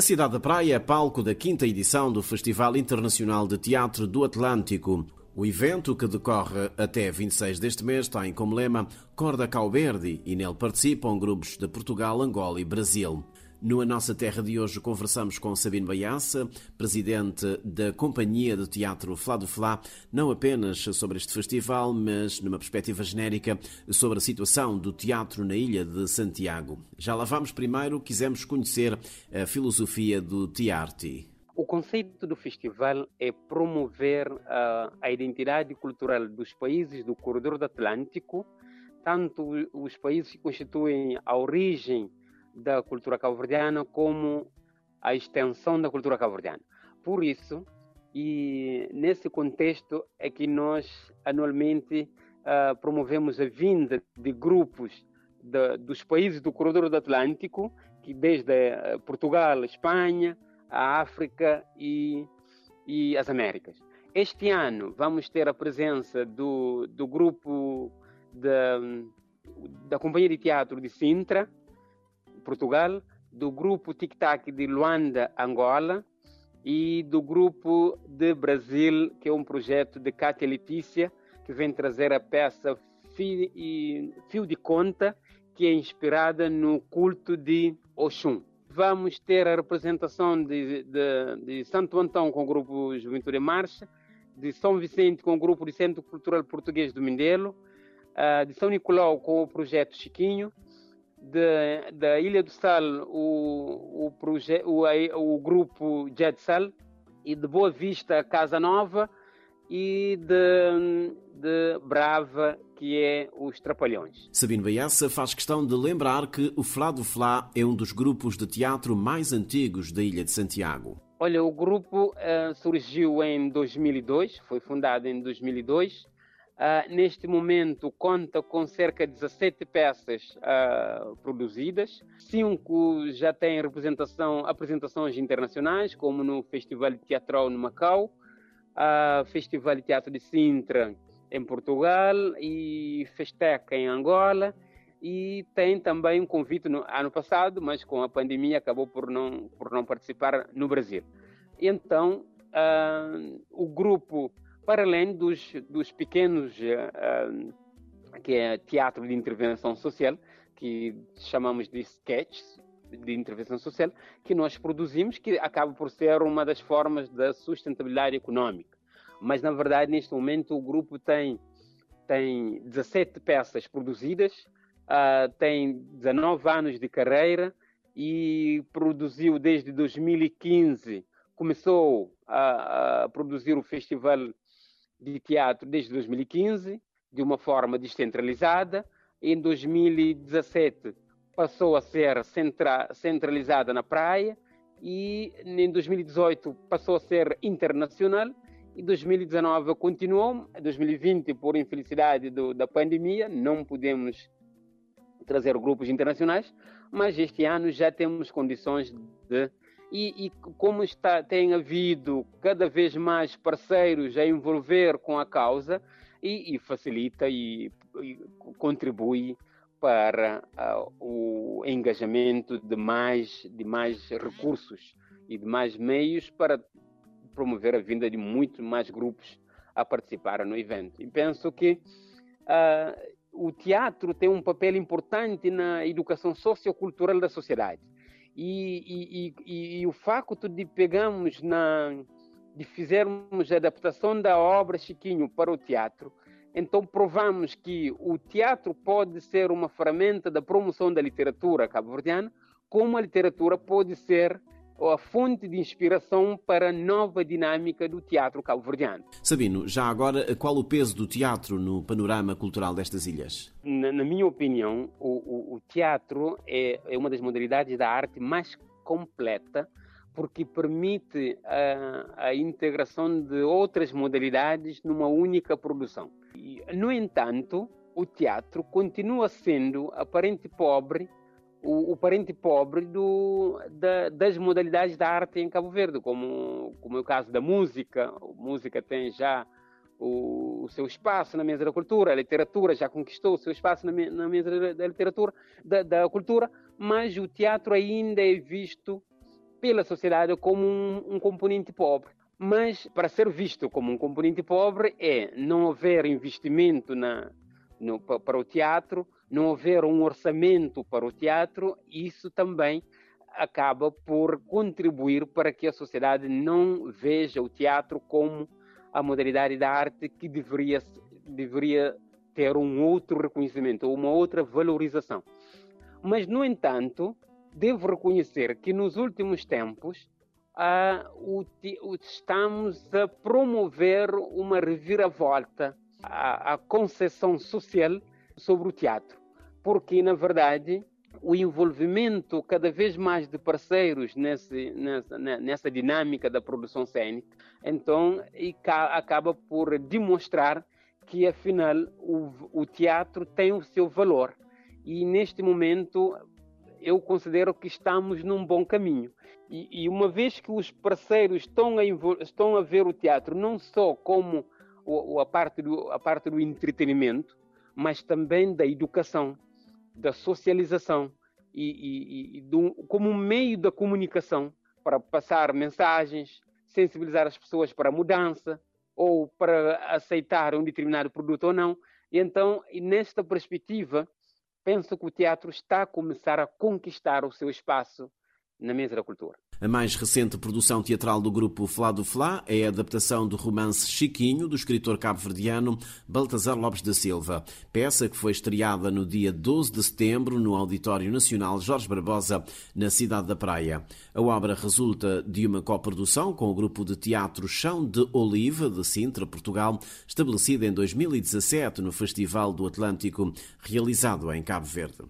A cidade da Praia é palco da quinta edição do Festival Internacional de Teatro do Atlântico. O evento, que decorre até 26 deste mês, tem como lema Corda Calverde e nele participam grupos de Portugal, Angola e Brasil. No A Nossa Terra de hoje conversamos com Sabino Baiaça, presidente da Companhia de Teatro Flá do Flá, não apenas sobre este festival, mas numa perspectiva genérica sobre a situação do teatro na ilha de Santiago. Já lá vamos primeiro, quisemos conhecer a filosofia do Tiarti. O conceito do festival é promover a, a identidade cultural dos países do corredor do Atlântico, tanto os países que constituem a origem da cultura cabo-verdiana como a extensão da cultura cabo-verdiana. Por isso, e nesse contexto é que nós anualmente uh, promovemos a vinda de grupos de, dos países do corredor do Atlântico, que desde uh, Portugal, Espanha, a África e, e as Américas. Este ano vamos ter a presença do, do grupo da Companhia de Teatro de Sintra, Portugal, do grupo Tic Tac de Luanda, Angola, e do grupo de Brasil, que é um projeto de Cátia Letícia, que vem trazer a peça Fio de Conta, que é inspirada no culto de Oxum. Vamos ter a representação de, de, de Santo Antão com o grupo Juventude em Marcha, de São Vicente com o grupo de Centro Cultural Português do Mindelo, uh, de São Nicolau com o projeto Chiquinho, de, da Ilha do Sal o, o, proje, o, o grupo Jetsal e de Boa Vista Casa Nova e de, de Brava que é os Trapalhões. Sabino Baiaça faz questão de lembrar que o Flá do Flá é um dos grupos de teatro mais antigos da Ilha de Santiago. Olha, o grupo uh, surgiu em 2002, foi fundado em 2002 Uh, neste momento conta com cerca de 17 peças uh, produzidas, cinco já têm representação, apresentações internacionais, como no Festival de Teatro no Macau, uh, Festival de Teatro de Sintra em Portugal e Festeca em Angola. E tem também um convite no ano passado, mas com a pandemia acabou por não, por não participar no Brasil. Então, o grupo para além dos, dos pequenos, uh, que é teatro de intervenção social, que chamamos de sketches de intervenção social, que nós produzimos, que acaba por ser uma das formas da sustentabilidade econômica. Mas, na verdade, neste momento, o grupo tem, tem 17 peças produzidas, uh, tem 19 anos de carreira e produziu desde 2015, começou a, a produzir o festival de teatro desde 2015, de uma forma descentralizada. Em 2017 passou a ser centra, centralizada na praia e em 2018 passou a ser internacional e 2019 continuou. 2020, por infelicidade do, da pandemia, não podemos trazer grupos internacionais, mas este ano já temos condições de e, e, como está, tem havido cada vez mais parceiros a envolver com a causa e, e facilita e, e, contribui para uh, o engajamento de mais, de mais recursos e de mais meios para promover a vinda de muito mais grupos a participar no evento. E penso que uh, o teatro tem um papel importante na educação sociocultural da sociedade e, e, e, e, o facto de pegarmos na de fizermos a adaptação da obra Chiquinho para o teatro, então provamos que o teatro pode ser uma ferramenta da promoção da literatura cabo-verdiana, como a literatura pode ser a fonte de inspiração para a nova dinâmica do teatro cabo-verdiano. Sabino, já agora, qual o peso do teatro no panorama cultural destas ilhas? Na, na minha opinião, o, o, o teatro é, é, uma das modalidades da arte mais completa porque permite a, a integração de outras modalidades numa única produção. E, no entanto, o teatro continua sendo aparente pobre o, o parente pobre do, da, das modalidades da arte em Cabo Verde, como, como é o caso da música. A música tem já o, o, seu espaço na mesa da cultura, a literatura já conquistou o seu espaço na, na mesa da, literatura, da, da, cultura, mas o teatro ainda é visto pela sociedade como um, um componente pobre. Mas para ser visto como um componente pobre é não haver investimento na, no, para o teatro, não haver um orçamento para o teatro, isso também acaba por contribuir para que a sociedade não veja o teatro como a modalidade da arte que deveria, deveria ter um outro reconhecimento, uma outra valorização. Mas, no entanto, devo reconhecer que nos últimos tempos uh, estamos a promover uma reviravolta à, à concepção social sobre o teatro, porque, na verdade, o envolvimento cada vez mais de parceiros nesse, nessa, nessa dinâmica da produção cênica, então acaba por demonstrar que afinal o, o teatro tem o seu valor e neste momento eu considero que estamos num bom caminho. E, e uma vez que os parceiros estão a, estão a ver o teatro não só como o, a, parte do, a parte do entretenimento, mas também da educação, da socialização e, e, e do, como um meio da comunicação para passar mensagens, sensibilizar as pessoas para a mudança ou para aceitar um determinado produto ou não. E então, nesta perspectiva, penso que o teatro está a começar a conquistar o seu espaço na mesa da cultura. A mais recente produção teatral do grupo Flá do Flá é a adaptação do romance Chiquinho, do escritor cabo-verdiano Baltasar Lopes da Silva. Peça que foi estreada no dia 12 de setembro no Auditório Nacional Jorge Barbosa, na cidade da Praia. A obra resulta de uma coprodução com o grupo de teatro Chão de Oliva, de Sintra, Portugal, estabelecida em 2017 no Festival do Atlântico, realizado em Cabo Verde.